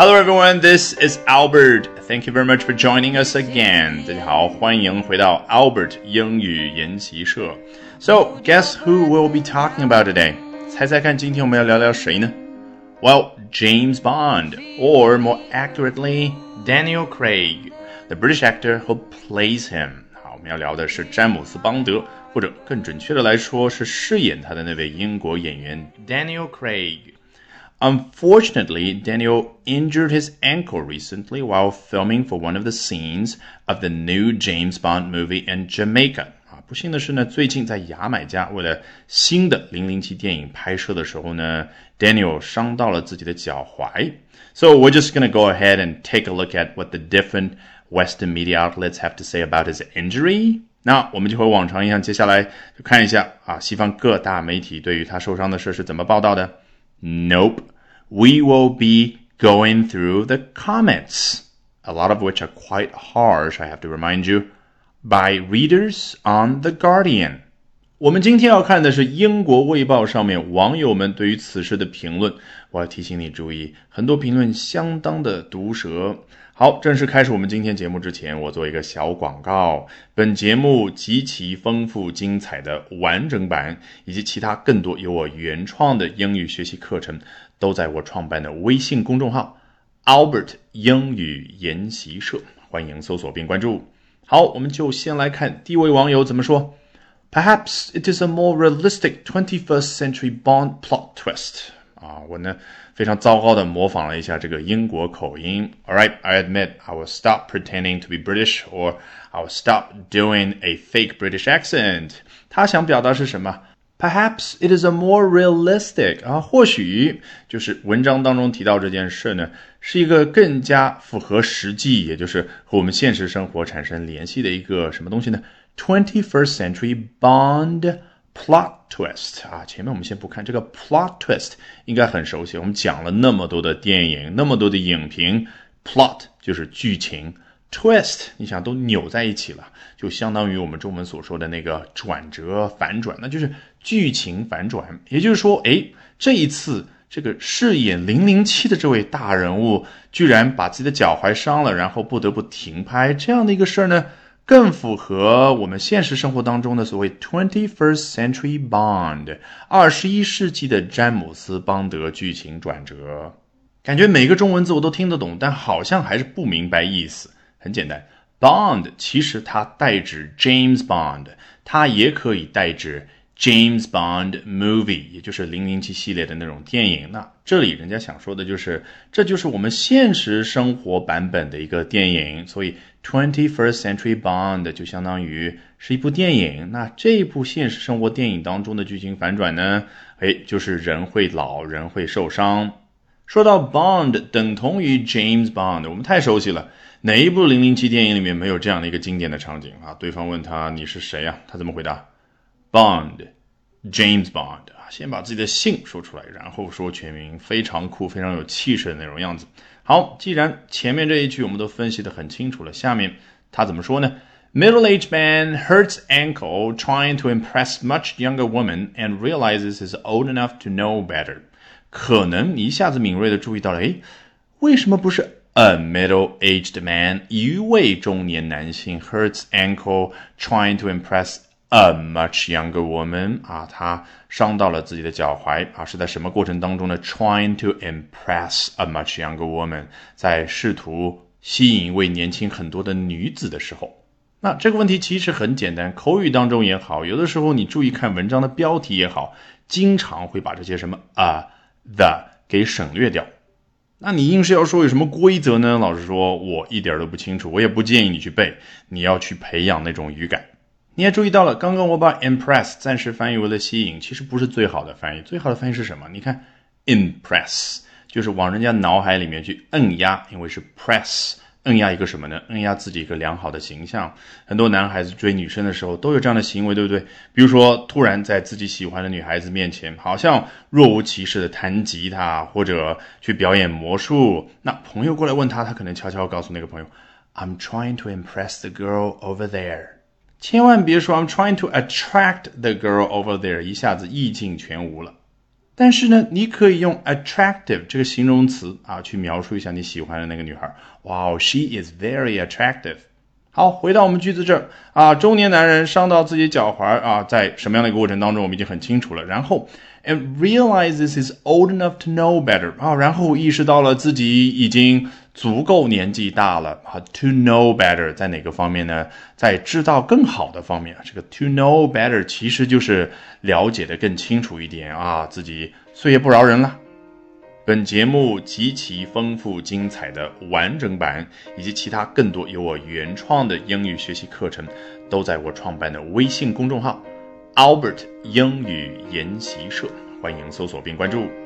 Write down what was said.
Hello everyone, this is Albert. Thank you very much for joining us again. 大家好，欢迎回到 Albert 英语研习社。So, guess who we'll be talking about today? 猜猜看，今天我们要聊聊谁呢？Well, James Bond, or more accurately, Daniel Craig, the British actor who plays him. 好，我们要聊的是詹姆斯·邦德，或者更准确的来说，是饰演他的那位英国演员 Daniel Craig。 Unfortunately, Daniel injured his ankle recently while filming for one of the scenes of the new James Bond movie in Jamaica. 啊，不幸的是呢，最近在牙买加为了新的零零七电影拍摄的时候呢，Daniel 伤到了自己的脚踝。So we're just gonna go ahead and take a look at what the different Western media outlets have to say about his injury. 那我们就和往常一样，接下来就看一下啊，西方各大媒体对于他受伤的事是怎么报道的。Nope we will be going through the comments, a lot of which are quite harsh, I have to remind you, by readers on The Guardian. 我们今天要看的是英国卫报上面网友们对于此事的评论。我要提醒你注意，很多评论相当的毒舌。好，正式开始我们今天节目之前，我做一个小广告。本节目极其丰富精彩的完整版，以及其他更多由我原创的英语学习课程，都在我创办的微信公众号 Albert 英语研习社，欢迎搜索并关注。好，我们就先来看第一位网友怎么说。Perhaps it is a more realistic 21st century Bond plot twist. 啊，我呢非常糟糕的模仿了一下这个英国口音。All right, I admit I will stop pretending to be British, or I will stop doing a fake British accent. 他想表达是什么？Perhaps it is a more realistic 啊，或许就是文章当中提到这件事呢，是一个更加符合实际，也就是和我们现实生活产生联系的一个什么东西呢 ？Twenty-first century Bond。plot twist 啊，前面我们先不看这个 plot twist，应该很熟悉。我们讲了那么多的电影，那么多的影评，plot 就是剧情，twist 你想都扭在一起了，就相当于我们中文所说的那个转折、反转，那就是剧情反转。也就是说，哎，这一次这个饰演零零七的这位大人物，居然把自己的脚踝伤了，然后不得不停拍这样的一个事儿呢？更符合我们现实生活当中的所谓 twenty-first century Bond，二十一世纪的詹姆斯邦德剧情转折。感觉每个中文字我都听得懂，但好像还是不明白意思。很简单，Bond 其实它代指 James Bond，它也可以代指。James Bond movie，也就是零零七系列的那种电影。那这里人家想说的就是，这就是我们现实生活版本的一个电影。所以 Twenty-first Century Bond 就相当于是一部电影。那这一部现实生活电影当中的剧情反转呢？哎，就是人会老，人会受伤。说到 Bond 等同于 James Bond，我们太熟悉了。哪一部零零七电影里面没有这样的一个经典的场景啊？对方问他你是谁呀？他怎么回答 ？Bond，James Bond 啊，先把自己的姓说出来，然后说全名，非常酷，非常有气势的那种样子。好，既然前面这一句我们都分析的很清楚了，下面他怎么说呢？Middle-aged man hurts ankle trying to impress much younger woman and realizes he's old enough to know better。可能你一下子敏锐的注意到了，诶，为什么不是 a middle-aged man 一位中年男性 hurts ankle trying to impress A much younger woman 啊，她伤到了自己的脚踝啊，是在什么过程当中呢？Trying to impress a much younger woman，在试图吸引一位年轻很多的女子的时候，那这个问题其实很简单，口语当中也好，有的时候你注意看文章的标题也好，经常会把这些什么啊 the 给省略掉。那你硬是要说有什么规则呢？老实说，我一点都不清楚，我也不建议你去背，你要去培养那种语感。你也注意到了，刚刚我把 impress 暂时翻译为了吸引，其实不是最好的翻译。最好的翻译是什么？你看，impress 就是往人家脑海里面去摁压，因为是 press，摁压一个什么呢？摁压自己一个良好的形象。很多男孩子追女生的时候都有这样的行为，对不对？比如说，突然在自己喜欢的女孩子面前，好像若无其事的弹吉他，或者去表演魔术。那朋友过来问他，他可能悄悄告诉那个朋友：“I'm trying to impress the girl over there。”千万别说 I'm trying to attract the girl over there，一下子意境全无了。但是呢，你可以用 attractive 这个形容词啊，去描述一下你喜欢的那个女孩。Wow, she is very attractive. 好，回到我们句子这儿啊，中年男人伤到自己脚踝啊，在什么样的一个过程当中，我们已经很清楚了。然后，and realizes he's old enough to know better 啊，然后意识到了自己已经足够年纪大了啊，to know better 在哪个方面呢？在知道更好的方面啊，这个 to know better 其实就是了解的更清楚一点啊，自己岁月不饶人了。本节目极其丰富精彩的完整版，以及其他更多由我原创的英语学习课程，都在我创办的微信公众号 Albert 英语研习社，欢迎搜索并关注。